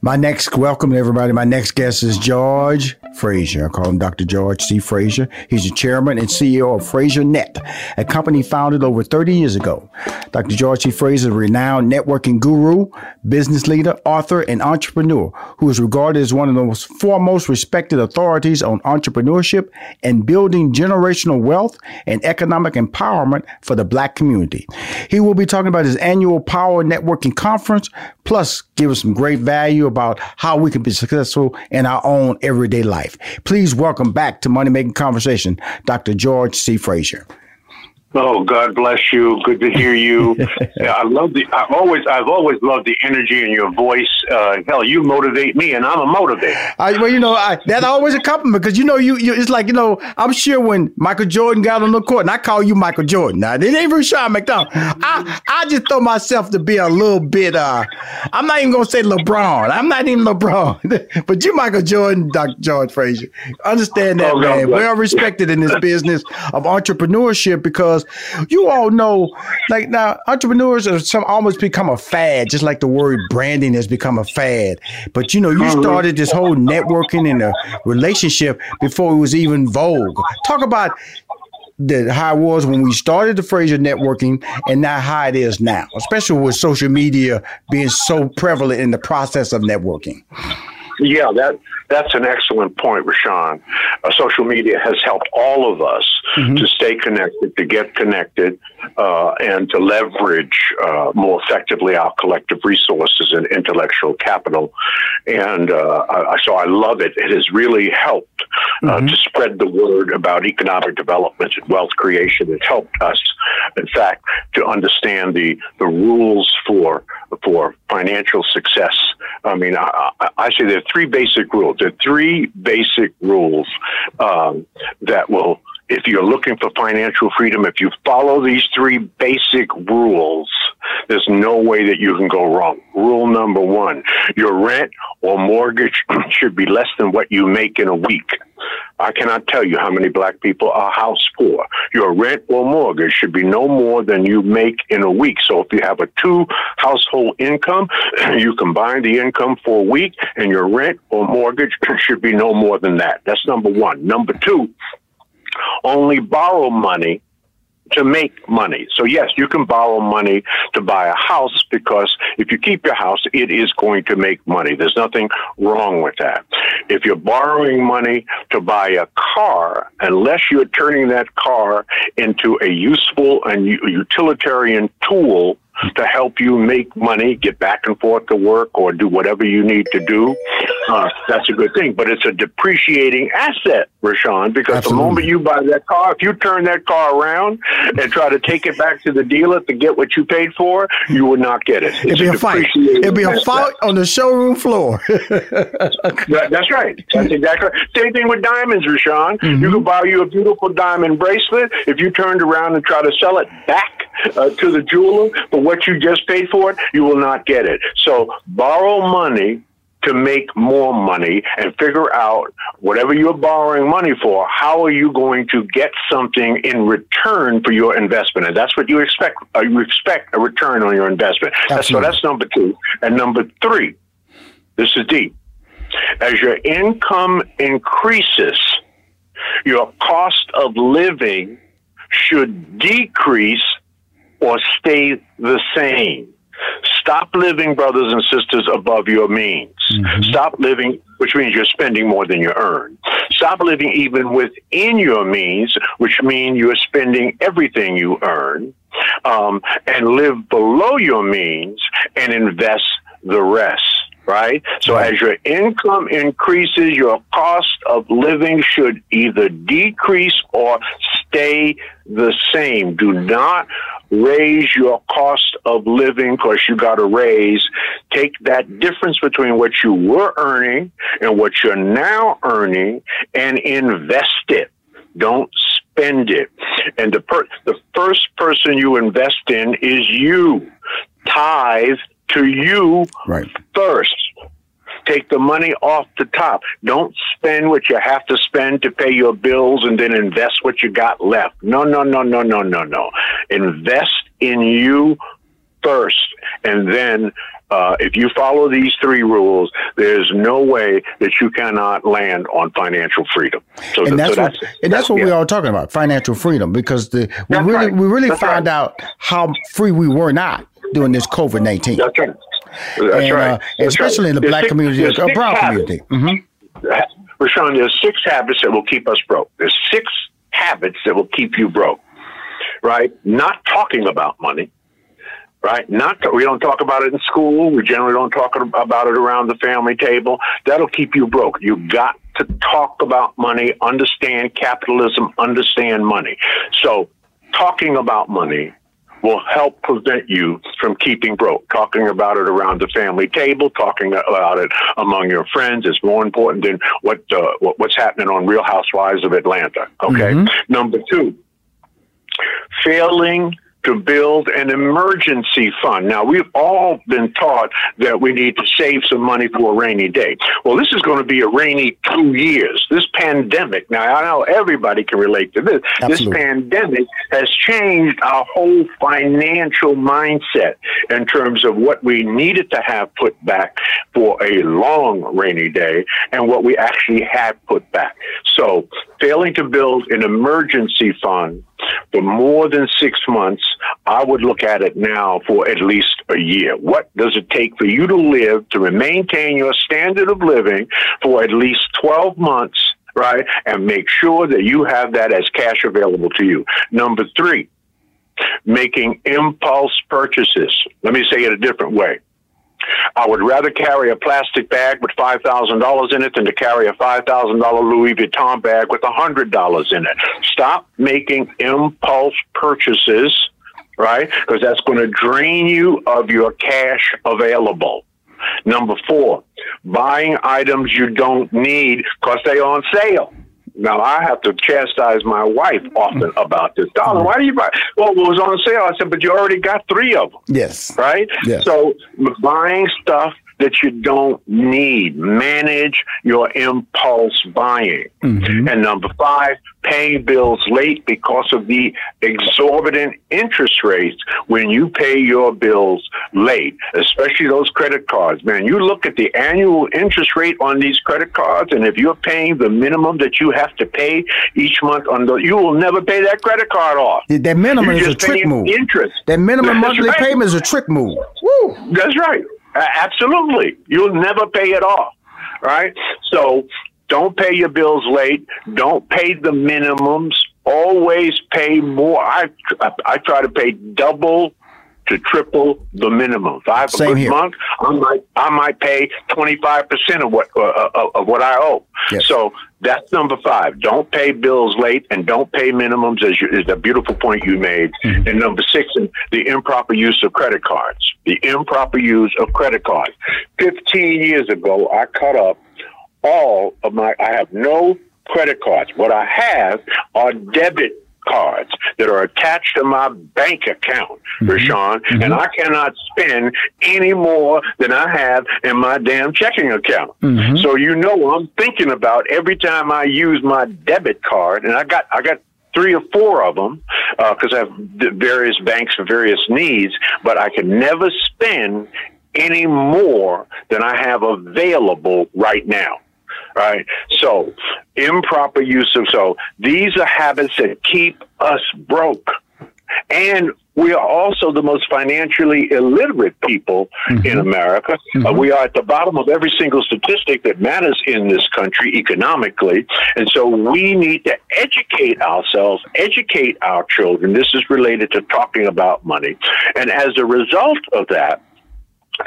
My next, welcome everybody. My next guest is George Fraser. I call him Dr. George C. Fraser. He's the chairman and CEO of FraserNet, a company founded over 30 years ago. Dr. George C. Fraser is a renowned networking guru, business leader, author, and entrepreneur who is regarded as one of the most foremost respected authorities on entrepreneurship and building generational wealth and economic empowerment for the black community. He will be talking about his annual Power Networking Conference, plus give us some great value about how we can be successful in our own everyday life. Please welcome back to Money Making Conversation, Dr. George C. Fraser. Oh, God bless you. Good to hear you. yeah, I love the. I always, I've always loved the energy in your voice. Uh, hell, you motivate me, and I'm a motivator. I, well, you know, I, that's always a compliment because you know, you, you, it's like you know, I'm sure when Michael Jordan got on the court, and I call you Michael Jordan. Now, it ain't Rushion McDonald. I, I just throw myself to be a little bit. Uh, I'm not even gonna say LeBron. I'm not even LeBron, but you, Michael Jordan, Dr. George Fraser. Understand that, oh, man. are respected in this business of entrepreneurship because you all know, like now, entrepreneurs are some almost become a fad, just like the word branding has become a fad. But you know, you mm-hmm. started this whole networking and a relationship before it was even vogue. Talk about the how it was when we started the Fraser networking and now how it is now, especially with social media being so prevalent in the process of networking. Yeah, that that's an excellent point, Rushion. Uh, social media has helped all of us mm-hmm. to stay connected, to get connected, uh, and to leverage uh, more effectively our collective resources and intellectual capital. And uh, I, so I love it. It has really helped uh, mm-hmm. to spread the word about economic development and wealth creation. It's helped us, in fact, to understand the, the rules for for financial success. I mean, I, I say there are three basic rules. There are three basic rules um, that will if you're looking for financial freedom, if you follow these three basic rules, there's no way that you can go wrong. Rule number one, your rent or mortgage should be less than what you make in a week. I cannot tell you how many black people are house poor. Your rent or mortgage should be no more than you make in a week. So if you have a two household income, you combine the income for a week and your rent or mortgage should be no more than that. That's number one. Number two, only borrow money to make money. So yes, you can borrow money to buy a house because if you keep your house, it is going to make money. There's nothing wrong with that. If you're borrowing money to buy a car, unless you're turning that car into a useful and utilitarian tool to help you make money, get back and forth to work, or do whatever you need to do, uh, that's a good thing. But it's a depreciating asset, Rushion, because Absolutely. the moment you buy that car, if you turn that car around and try to take it back to the dealer to get what you paid for, you would not get it. It's It'd be a, a fight. It'd be a fight on the showroom floor. that, that's right. That's exactly right. Same thing with diamonds, Rushion. Mm-hmm. You could buy you a beautiful diamond bracelet. If you turned around and try to sell it back uh, to the jeweler but what you just paid for it, you will not get it. So borrow money to make more money and figure out whatever you're borrowing money for, how are you going to get something in return for your investment? And that's what you expect. Uh, you expect a return on your investment. That's, so that's number two. And number three, this is deep. As your income increases, your cost of living should decrease or stay the same. Stop living, brothers and sisters, above your means. Mm-hmm. Stop living, which means you're spending more than you earn. Stop living even within your means, which means you're spending everything you earn. Um, and live below your means and invest the rest right? So as your income increases, your cost of living should either decrease or stay the same. Do not raise your cost of living because you got to raise. Take that difference between what you were earning and what you're now earning and invest it. Don't spend it. And the per- the first person you invest in is you. Tithe to you right. first. Take the money off the top. Don't spend what you have to spend to pay your bills and then invest what you got left. No, no, no, no, no, no, no. Invest in you first. And then uh, if you follow these three rules, there's no way that you cannot land on financial freedom. So, and that's, so what, that's, and that's, that's what yeah. we are talking about, financial freedom, because the, we really right. we really that's found right. out how free we were not during this COVID nineteen. That's right. That's and, right. Uh, especially right. in the there's black six, community, or brown community. Mm-hmm. Rushion, there's six habits that will keep us broke. There's six habits that will keep you broke. Right? Not talking about money. Right? Not we don't talk about it in school. We generally don't talk about it around the family table. That'll keep you broke. You got to talk about money, understand capitalism, understand money. So talking about money will help prevent you from keeping broke. Talking about it around the family table, talking about it among your friends is more important than what, uh, what what's happening on Real Housewives of Atlanta. Okay. Mm-hmm. Number two, failing to build an emergency fund. Now, we've all been taught that we need to save some money for a rainy day. Well, this is going to be a rainy two years. This pandemic, now I know everybody can relate to this. Absolutely. This pandemic has changed our whole financial mindset in terms of what we needed to have put back for a long rainy day and what we actually had put back. So, failing to build an emergency fund for more than six months, I would look at it now for at least a year. What does it take for you to live, to maintain your standard of living for at least 12 months, right? And make sure that you have that as cash available to you. Number three, making impulse purchases. Let me say it a different way. I would rather carry a plastic bag with five thousand dollars in it than to carry a five thousand dollar Louis Vuitton bag with a hundred dollars in it. Stop making impulse purchases, right? Because that's going to drain you of your cash available. Number four, buying items you don't need because they're on sale. Now I have to chastise my wife often mm-hmm. about this. Darling, mm-hmm. why do you buy? Well, it was on sale. I said, but you already got three of them. Yes. Right. Yes. So buying stuff that you don't need. Manage your impulse buying. Mm-hmm. And number five, paying bills late because of the exorbitant interest rates when you pay your bills late, especially those credit cards. Man, you look at the annual interest rate on these credit cards, and if you're paying the minimum that you have to pay each month on the, you will never pay that credit card off. That minimum you're is a trick move. Interest. That minimum That's monthly right. payment is a trick move. Woo. That's right. Absolutely. You'll never pay it off. Right? So don't pay your bills late. Don't pay the minimums. Always pay more. I, I try to pay double to triple the minimum. If I have a Same good here. month, I might I might pay twenty five percent of what uh, uh, of what I owe. Yes. So that's number five. Don't pay bills late and don't pay minimums. As you, is a beautiful point you made. Mm-hmm. And number six, the improper use of credit cards. The improper use of credit cards. Fifteen years ago, I cut up all of my. I have no credit cards. What I have are debit cards that are attached to my bank account, mm-hmm. Rushion, mm-hmm. and I cannot spend any more than I have in my damn checking account. Mm-hmm. So you know I'm thinking about every time I use my debit card, and I got I got three or four of them because uh, I have various banks for various needs, but I can never spend any more than I have available right now. Right. So improper use of so these are habits that keep us broke. And we are also the most financially illiterate people mm-hmm. in America. Mm-hmm. Uh, we are at the bottom of every single statistic that matters in this country economically. And so we need to educate ourselves, educate our children. This is related to talking about money. And as a result of that,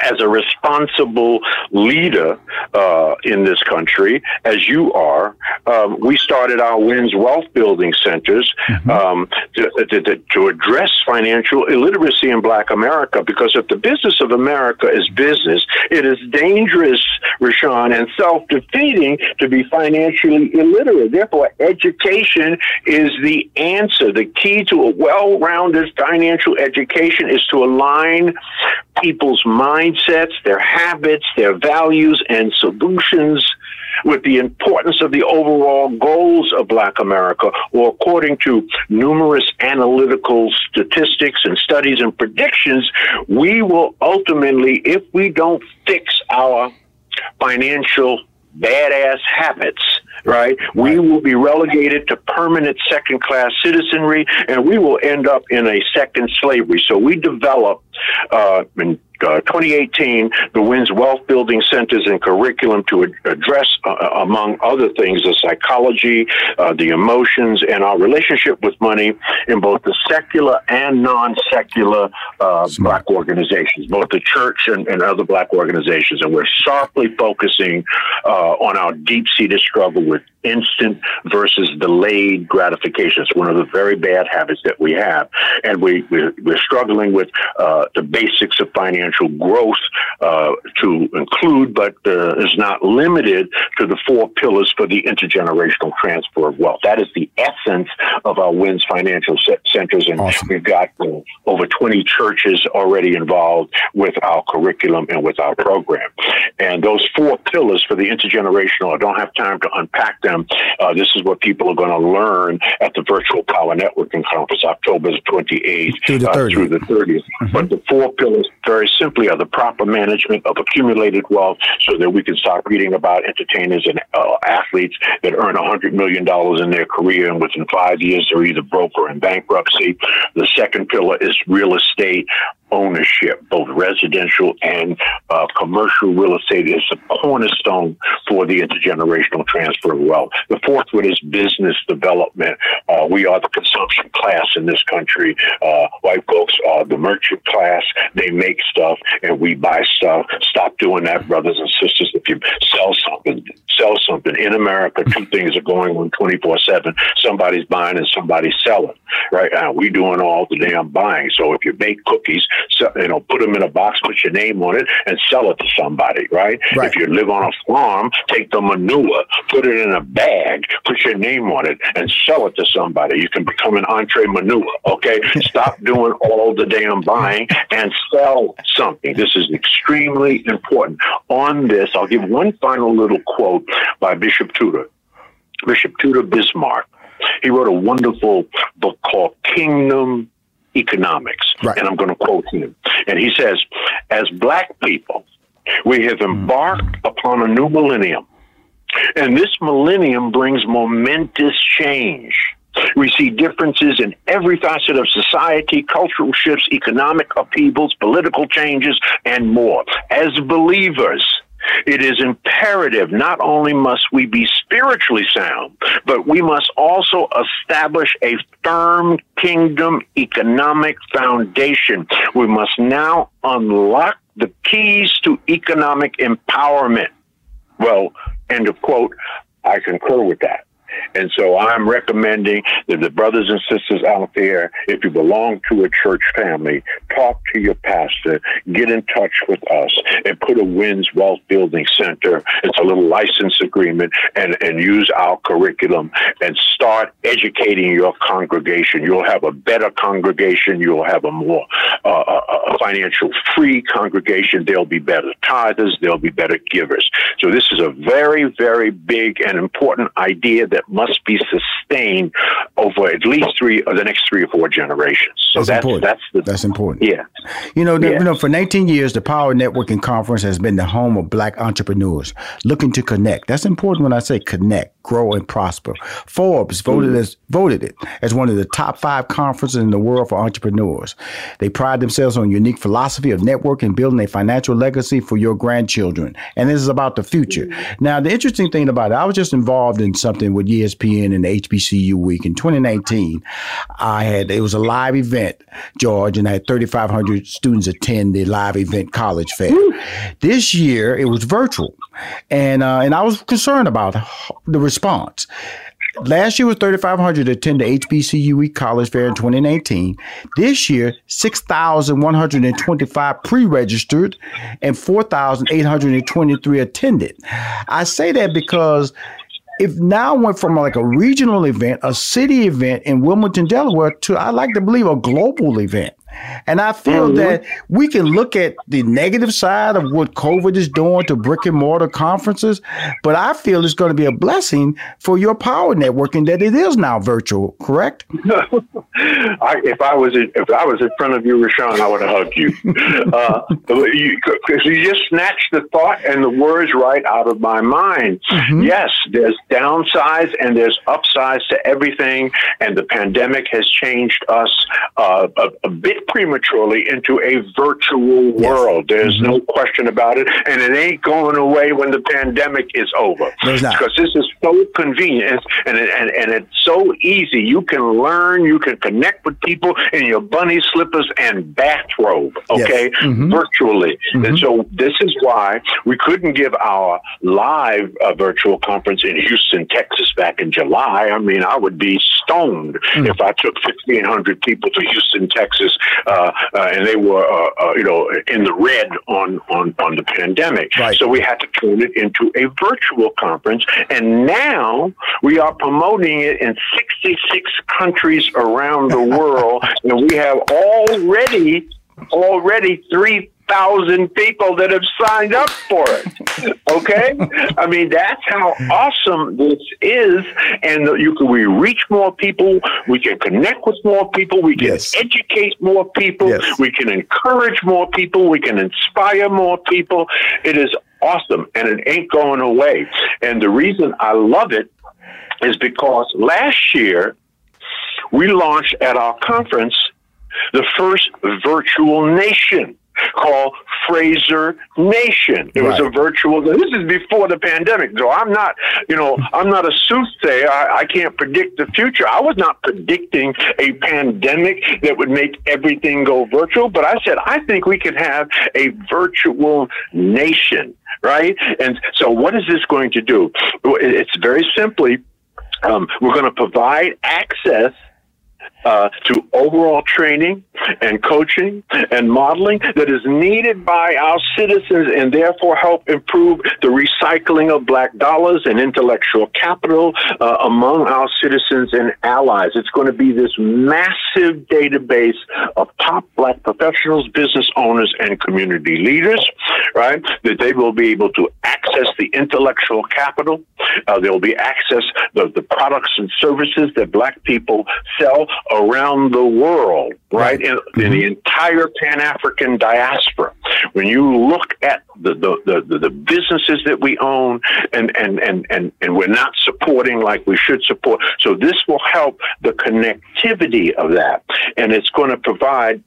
as a responsible leader uh, in this country, as you are, um, we started our WINS Wealth Building Centers mm-hmm. um, to, to, to, address financial illiteracy in Black America. Because if the business of America is business, it is dangerous, Rushion, and self defeating to be financially illiterate. Therefore, education is the answer. The key to a well rounded financial education is to align people's mindsets, their habits, their values, and solutions with the importance of the overall goals of Black America, or according to numerous analytical statistics and studies and predictions, we will ultimately, if we don't fix our financial badass habits, right? We will be relegated to permanent second class citizenry and we will end up in a second slavery. So we develop uh, in uh, 2018, the WINS Wealth Building Centers and Curriculum to ad- address, uh, uh, among other things, the psychology, uh, the emotions, and our relationship with money in both the secular and non secular uh, black organizations, both the church and, and, other black organizations. And we're sharply focusing uh, on our deep seated struggle with instant versus delayed gratification. It's one of the very bad habits that we have. And we, we're, we're struggling with the basics of financial growth uh, to include, but uh, is not limited to the four pillars for the intergenerational transfer of wealth. That is the essence of our WINS financial centers, and awesome. we've got uh, over 20 churches already involved with our curriculum and with our program. And those four pillars for the intergenerational, I don't have time to unpack them. Uh, this is what people are going to learn at the Virtual Power Networking Conference, October 28th through the 30th. Uh, through the 30th. Mm-hmm. But the four pillars, very simply are the proper management of accumulated wealth so that we can stop reading about entertainers and uh, athletes that earn $100 million in their career and within five years they're either broke or in bankruptcy. The second pillar is real estate ownership, both residential and uh, commercial real estate is a cornerstone for the intergenerational transfer of wealth. The fourth one is business development. Uh, we are the consumption class in this country. Uh, white folks are the merchant class. They make stuff and we buy stuff. Stop doing that, brothers and sisters. If you sell something, sell something. In America, two things are going on 24 7. Somebody's buying and somebody's selling. Right now, we doing all the damn buying. So if you bake cookies, so, you know, put them in a box, put your name on it, and sell it to somebody, right? right? If you live on a farm, take the manure, put it in a bag, put your name on it, and sell it to somebody. You can become an EntrePreneur, okay? Stop doing all the damn buying and sell something. This is extremely important. On this, I'll give one final little quote by Bishop Tudor. Bishop Tudor Bismarck. He wrote a wonderful book called Kingdom economics. Right. And I'm going to quote him. And he says, as black people, we have embarked mm-hmm. upon a new millennium. And this millennium brings momentous change. We see differences in every facet of society, cultural shifts, economic upheavals, political changes, and more. As believers, it is imperative not only must we be spiritually sound, but we must also establish a firm kingdom economic foundation. We must now unlock the keys to economic empowerment. Well, end of quote. I concur with that. And so I'm recommending that the brothers and sisters out there, if you belong to a church family, talk to your pastor, get in touch with us, and put a Wins Wealth Building Center. It's a little license agreement, and, and use our curriculum and start educating your congregation. You'll have a better congregation. You'll have a more uh, uh financial free congregation. There'll be better tithers. There'll be better givers. So this is a very, very big and important idea that must be sustained over at least three or the next three or four generations. So that's, that's important. That's, the, that's important. Yeah. You know, you know, for 19 years, the Power Networking Conference has been the home of Black entrepreneurs looking to connect. That's important when I say connect, grow, and prosper. Forbes voted mm-hmm. as voted it as one of the top five conferences in the world for entrepreneurs. They pride themselves on unique philosophy of networking, building a financial legacy for your grandchildren, and this is about the future. Mm-hmm. Now, the interesting thing about it, I was just involved in something with ESPN and the HBCU week in 2019. I had it was a live event, George, and I had 3,500 students attend the live event college fair. This year it was virtual, and uh, and I was concerned about the response. Last year was 3,500 attend the HBCUE College Fair in 2019. This year, 6,125 pre-registered and 4,823 attended. I say that because if now went from like a regional event, a city event in Wilmington, Delaware, to I like to believe a global event. And I feel mm-hmm. that we can look at the negative side of what COVID is doing to brick and mortar conferences, but I feel it's going to be a blessing for your power networking that it is now virtual. Correct? I, if I was in, if I was in front of you, Rushion, I would have hugged you. uh, you, you just snatched the thought and the words right out of my mind. Mm-hmm. Yes, there's downsides and there's upsides to everything, and the pandemic has changed us uh, a, a bit prematurely into a virtual world. Yes. There's mm-hmm. no question about it. And it ain't going away when the pandemic is over. Because this is so convenient and, it, and, and it's so easy. You can learn, you can connect with people in your bunny slippers and bathrobe, okay, yes. mm-hmm. virtually. Mm-hmm. And so this is why we couldn't give our live uh, virtual conference in Houston, Texas back in July. I mean, I would be stoned mm-hmm. if I took 1,500 people to Houston, Texas and they were, uh, uh, you know, in the red on on on the pandemic. Right. So we had to turn it into a virtual conference, and now we are promoting it in 66 countries around the world, and we have already already three thousand people that have signed up for it. Okay, I mean that's how awesome this is, and you can we reach more people, we can connect with more people, we can yes. educate more people, yes. we can encourage more people, we can inspire more people. It is awesome, and it ain't going away. And the reason I love it is because last year we launched at our conference the first virtual nation called Fraser Nation. It right. was a virtual. This is before the pandemic, so I'm not, you know, I'm not a soothsayer. I, I can't predict the future. I was not predicting a pandemic that would make everything go virtual, but I said I think we could have a virtual nation, right? And so, what is this going to do? It's very simply. Um, we're going to provide access uh, to overall training and coaching and modeling that is needed by our citizens and therefore help improve the recycling of black dollars and intellectual capital uh, among our citizens and allies. It's going to be this massive database of top black professionals, business owners, and community leaders, right? That they will be able to access the intellectual capital. Uh, they'll be access the, the products and services that black people sell around the world, right? In, mm-hmm. in the mm-hmm. entire Pan African diaspora. When you look at the, the, the, the, businesses that we own and, and, and, and, and we're not supporting like we should support. So this will help the connectivity of that. And it's going to provide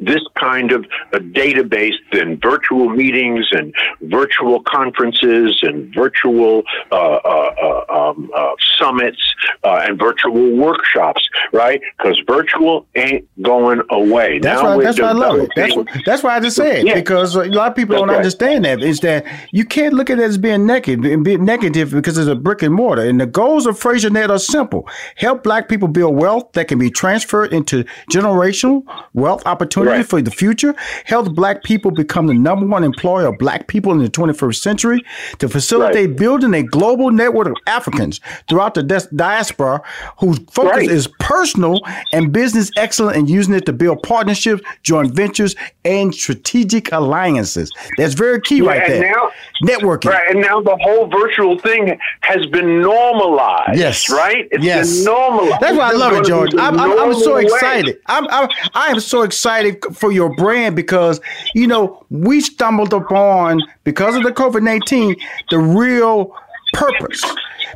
this kind of a database than virtual meetings and virtual conferences and virtual uh, uh, uh, um, uh, summits uh, and virtual workshops, right? Because virtual ain't going away. That's now why. That's why I love it. That's, that's why I just said yeah. because a lot of people that's don't right. understand that is that you can't look at it as being negative and be negative because it's a brick and mortar. And the goals of FraserNet are simple: help Black people build wealth that can be transferred into generational wealth opportunity right. for the future, help black people become the number one employer of black people in the 21st century, to facilitate right. building a global network of Africans throughout the diaspora whose focus right. is personal and business excellence and using it to build partnerships, joint ventures, and strategic alliances. That's very key yeah, right there. Now, Networking. Right, and now the whole virtual thing has been normalized. Yes. Right? It's yes. been normalized. That's why I love it, George. I'm, I'm, I'm, so excited. I'm, I'm, I am so excited for your brand because you know we stumbled upon because of the COVID nineteen the real purpose.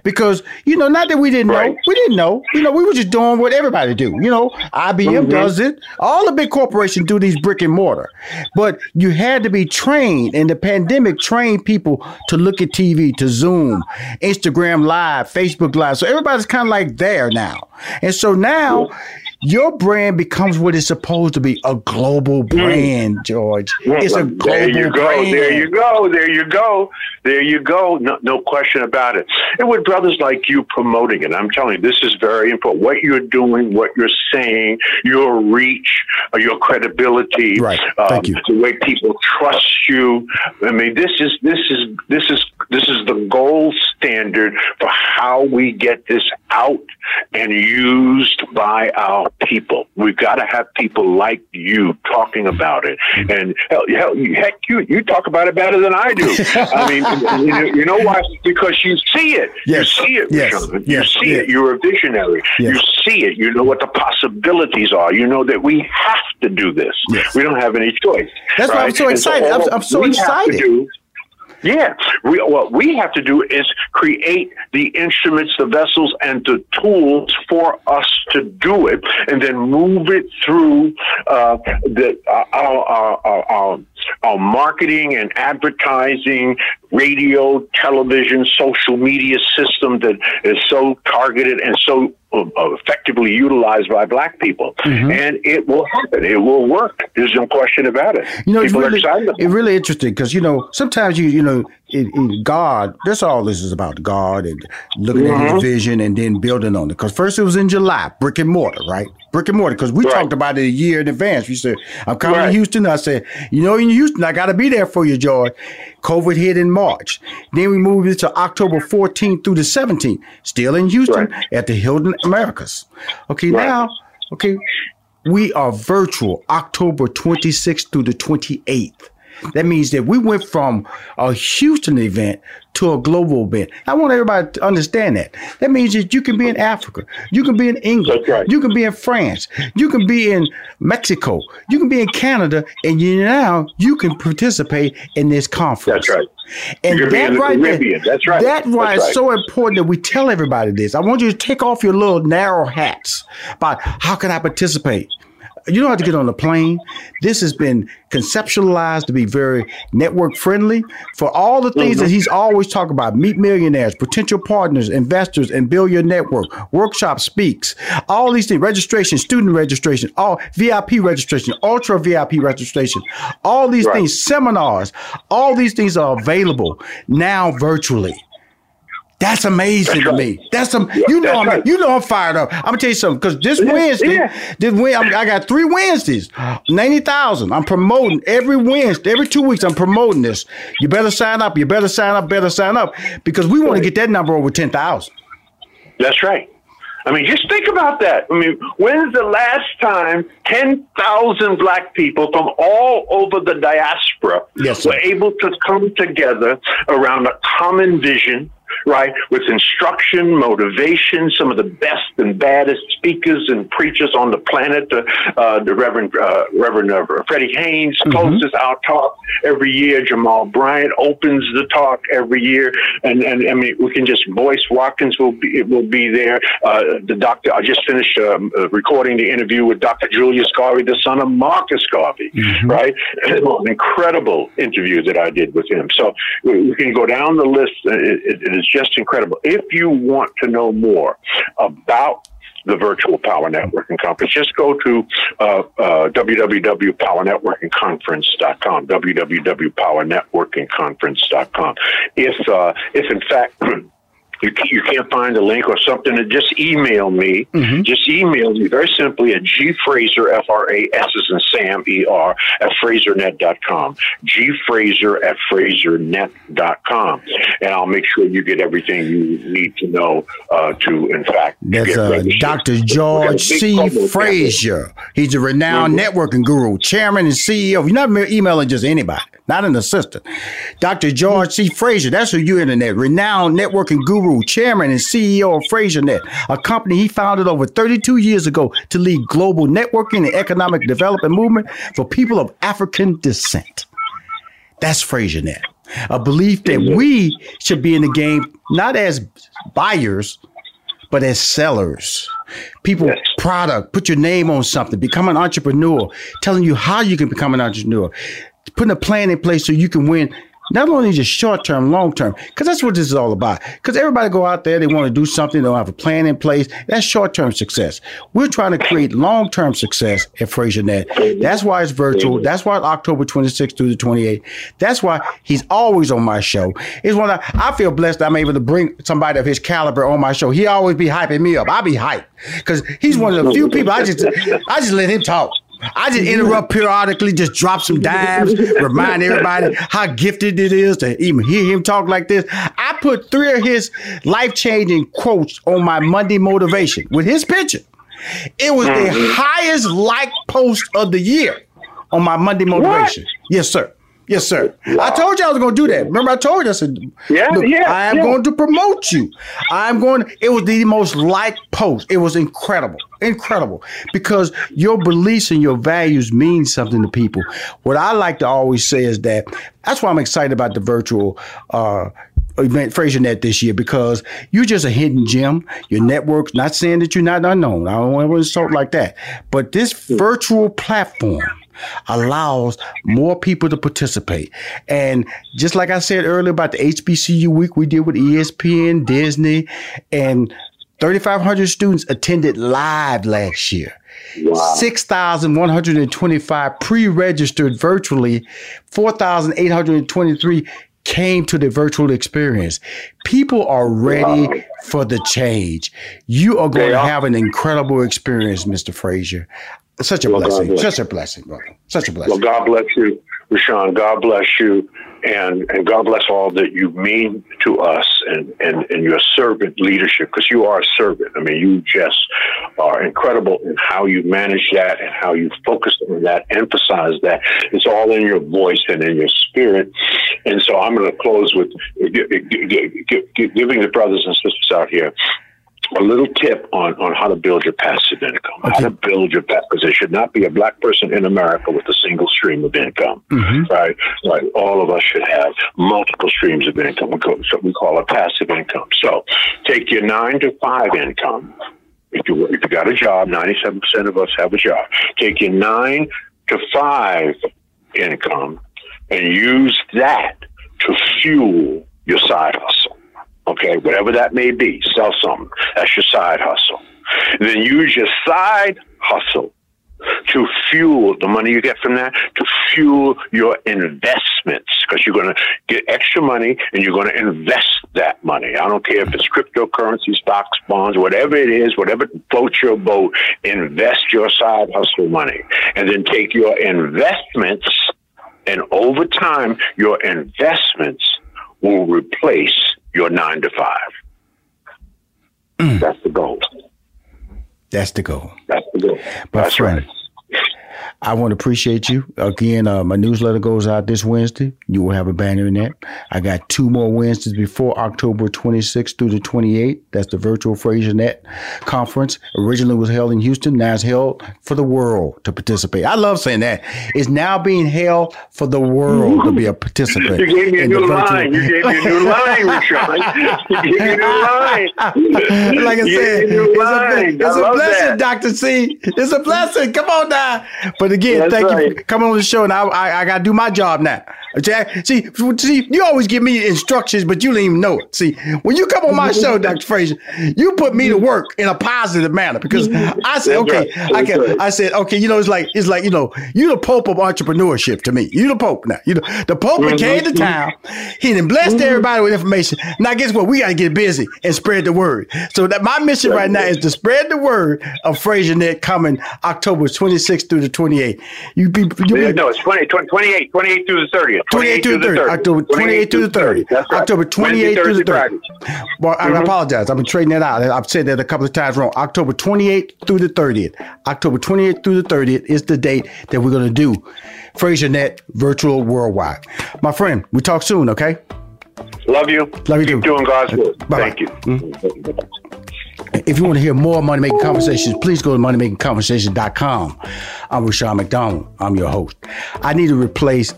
Because you know, not that we didn't right. know, we didn't know. You know, we were just doing what everybody do. You know, IBM mm-hmm. does it. All the big corporations do these brick and mortar. But you had to be trained, and the pandemic trained people to look at TV, to Zoom, Instagram Live, Facebook Live. So everybody's kind of like there now. And so now your brand becomes what it's supposed to be a global mm. brand, George. It's a global There you go. Brand. There you go. There you go. There you go. No, no question about it. And with brothers like you promoting it, I'm telling you, this is very important. What you're doing, what you're saying, your reach, uh, your credibility, right. Um, Thank you. the way people trust you. I mean, this is this is this is this is the gold standard for how we get this out and used by our people. We've got to have people like you talking about it. And hell, hell heck, you you talk about it better than I do. I mean, you, know, why? Because you see it. Yes. You see it, yes. Sean. You yes. see yes. it. You're a visionary. Yes. You see it. You know what the possibilities are. You know that we have to do this. Yes. We don't have any choice. That's right? why I'm so excited. So I'm, I'm so excited. Yeah. We, what we have to do is create the instruments, the vessels, and the tools for us to do it, and then move it through uh, the, uh, our, our, our, our, marketing and advertising, radio, television, social media system that is so targeted and so effectively utilized by black people, mm-hmm. and it will happen. It will work. There's no question about it. You know, people it's really, it's really interesting because you know sometimes you you know in, in, God. That's all this is about God and looking mm-hmm. at His mm-hmm. vision and then building on it. Because first it was in July, brick and mortar, right? Brick and mortar. Because we right. talked about it a year in advance. We said I'm coming right. to Houston. I said, you know, in Houston, I got to be there for you, George. COVID hit in March. Then we moved it to October 14th through the 17th, still in Houston right. at the Hilton Americas. Okay, now, okay, we are virtual October 26th through the 28th. That means that we went from a Houston event to a global event. I want everybody to understand that. That means that you can be in Africa, you can be in England, right. you can be in France, you can be in Mexico, you can be in Canada, and you now you can participate in this conference. That's right. And that right there, that's right. That's why that's it's right. so important that we tell everybody this. I want you to take off your little narrow hats about how can I participate. You don't have to get on a plane. This has been conceptualized to be very network friendly for all the things mm-hmm. that he's always talking about meet millionaires, potential partners, investors, and build your network. Workshop speaks, all these things, registration, student registration, all VIP registration, ultra VIP registration, all these right. things, seminars, all these things are available now virtually. That's amazing that's to me. That's some. You know, I'm. Right. You know, I'm fired up. I'm gonna tell you something because this yeah, Wednesday, yeah. this Wednesday, I got three Wednesdays, ninety thousand. I'm promoting every Wednesday, every two weeks. I'm promoting this. You better sign up. You better sign up. Better sign up because we want to get that number over ten thousand. That's right. I mean, just think about that. I mean, when's the last time 10,000 black people from all over the diaspora yes, were able to come together around a common vision, right? With instruction, motivation, some of the best and baddest speakers and preachers on the planet. Uh, uh, the Reverend uh, Reverend uh, Freddie Haynes mm-hmm. closes our talk every year. Jamal Bryant opens the talk every year, and and I mean we can just Boyce Watkins will be will be there. Uh, the doctor I just finished um, recording the interview with Dr. Julius Garvey, the son of Marcus Garvey, mm-hmm. right? An incredible interview that I did with him. So we can go down the list. It, it, it is just incredible. If you want to know more about the virtual power networking conference, just go to uh, uh, www.powernetworkingconference.com, www.powernetworkingconference.com. If, uh, if in fact, you, you can't find a link or something, just email me. Mm-hmm. Just email me very simply at gfraser, F R A S as in Sam, E R, at frasernet.com. G Fraser at frasernet.com. And I'll make sure you get everything you need to know uh, to, in fact, That's uh, Dr. George C. Fraser. He's a renowned mm-hmm. networking guru, chairman and CEO. You're not emailing just anybody, not an assistant. Dr. George C. Fraser, that's who you internet, renowned networking guru chairman, and CEO of FraserNet, a company he founded over 32 years ago to lead global networking and economic development movement for people of African descent. That's FraserNet, a belief that we should be in the game not as buyers, but as sellers. People, product, put your name on something, become an entrepreneur, telling you how you can become an entrepreneur, putting a plan in place so you can win not only just short term, long term, because that's what this is all about. Because everybody go out there, they want to do something, they don't have a plan in place. That's short term success. We're trying to create long term success at FraserNet. That's why it's virtual. That's why it's October 26th through the 28th. That's why he's always on my show. It's one I, I feel blessed I'm able to bring somebody of his caliber on my show. He always be hyping me up. I be hyped because he's one of the few people I just I just let him talk. I just interrupt periodically, just drop some dimes, remind everybody how gifted it is to even hear him talk like this. I put three of his life changing quotes on my Monday motivation with his picture. It was mm-hmm. the highest like post of the year on my Monday motivation. What? Yes, sir. Yes, sir. Wow. I told you I was going to do that. Remember, I told you I said, "Yeah, yeah, I am yeah. going to promote you. I'm going." It was the most liked post. It was incredible, incredible, because your beliefs and your values mean something to people. What I like to always say is that that's why I'm excited about the virtual. Uh, event FraserNet this year because you're just a hidden gem. Your network's not saying that you're not unknown. I don't want to insult like that. But this virtual platform allows more people to participate. And just like I said earlier about the HBCU week we did with ESPN, Disney, and 3,500 students attended live last year. Wow. 6,125 pre registered virtually, 4,823 came to the virtual experience. People are ready wow. for the change. You are going to have an incredible experience, Mr. Fraser. Such a well, blessing. Such a blessing, brother. Such a blessing. Well, God bless you, Rushion. God bless you. And, and God bless all that you mean to us and, and, and your servant leadership, because you are a servant. I mean, you just are incredible in how you manage that and how you focus on that, emphasize that. It's all in your voice and in your spirit. And so I'm going to close with giving the brothers and sisters out here a little tip on, on how to build your passive income, okay. how to build your passive, because there should not be a black person in America with a single stream of income, mm-hmm. right? Like all of us should have multiple streams of income, what we call a passive income. So take your nine to five income. If you if you got a job, ninety seven percent of us have a job. Take your nine to five income and use that to fuel your side hustle. Okay, whatever that may be, sell something. That's your side hustle. Then use your side hustle to fuel the money you get from that to fuel your investments because you're going to get extra money and you're going to invest that money. I don't care if it's cryptocurrency, stocks, bonds, whatever it is, whatever floats your boat, invest your side hustle money and then take your investments and over time your investments will replace your nine to five. Mm. That's the goal. That's the goal. That's the goal. My That's friend, right. I want to appreciate you. Again, uh, my newsletter goes out this Wednesday. You will have a banner in that. I got two more Wednesdays before October 26th through the 28th. That's the virtual FraserNet conference. Originally was held in Houston. Now it's held for the world to participate. I love saying that. It's now being held for the world to be a participant. You gave me a new line. You gave me a new line, Rushion. You gave me a new line. like I said, gave me a new it's a, it's I a love blessing, that. Dr. C. It's a blessing. Come on now. But again, That's thank you for coming on the show. And I, I, I got to do my job now. Jack, see, see, you always give me instructions, but you don't even know it. See, when you come on my show, Dr. Fraser, you put me to work in a positive manner because I said, okay, right. I can, right. I said, okay, you know, it's like, it's like, you know, you the Pope of entrepreneurship to me. You the Pope now. You know, the Pope Mm-hmm. came to town. He done blessed everybody with information. Now, guess what? We got to get busy and spread the word. So that my mission right now is to spread the word of FraserNet coming October 26th through the 28th. You be, you No, it's 20, 20, 28, 28 through the 30th. 28 through the 30th. October 28 through the 30th. That's right. October 28 through the Wednesday, 30th. Thursday, Well, I mm-hmm. apologize. I've been trading that out. I've said that a couple of times wrong. October 28th through the 30th. October 28th through the 30th is the date that we're going to do FraserNet Virtual Worldwide. My friend, we talk soon, okay? Love you. Love you Keep too. doing God's work. Bye-bye. Thank you. Mm-hmm. Mm-hmm. If you want to hear more Money Making Conversations, please go to moneymakingconversation.com. I'm Rushion McDonald. I'm your host. I need to replace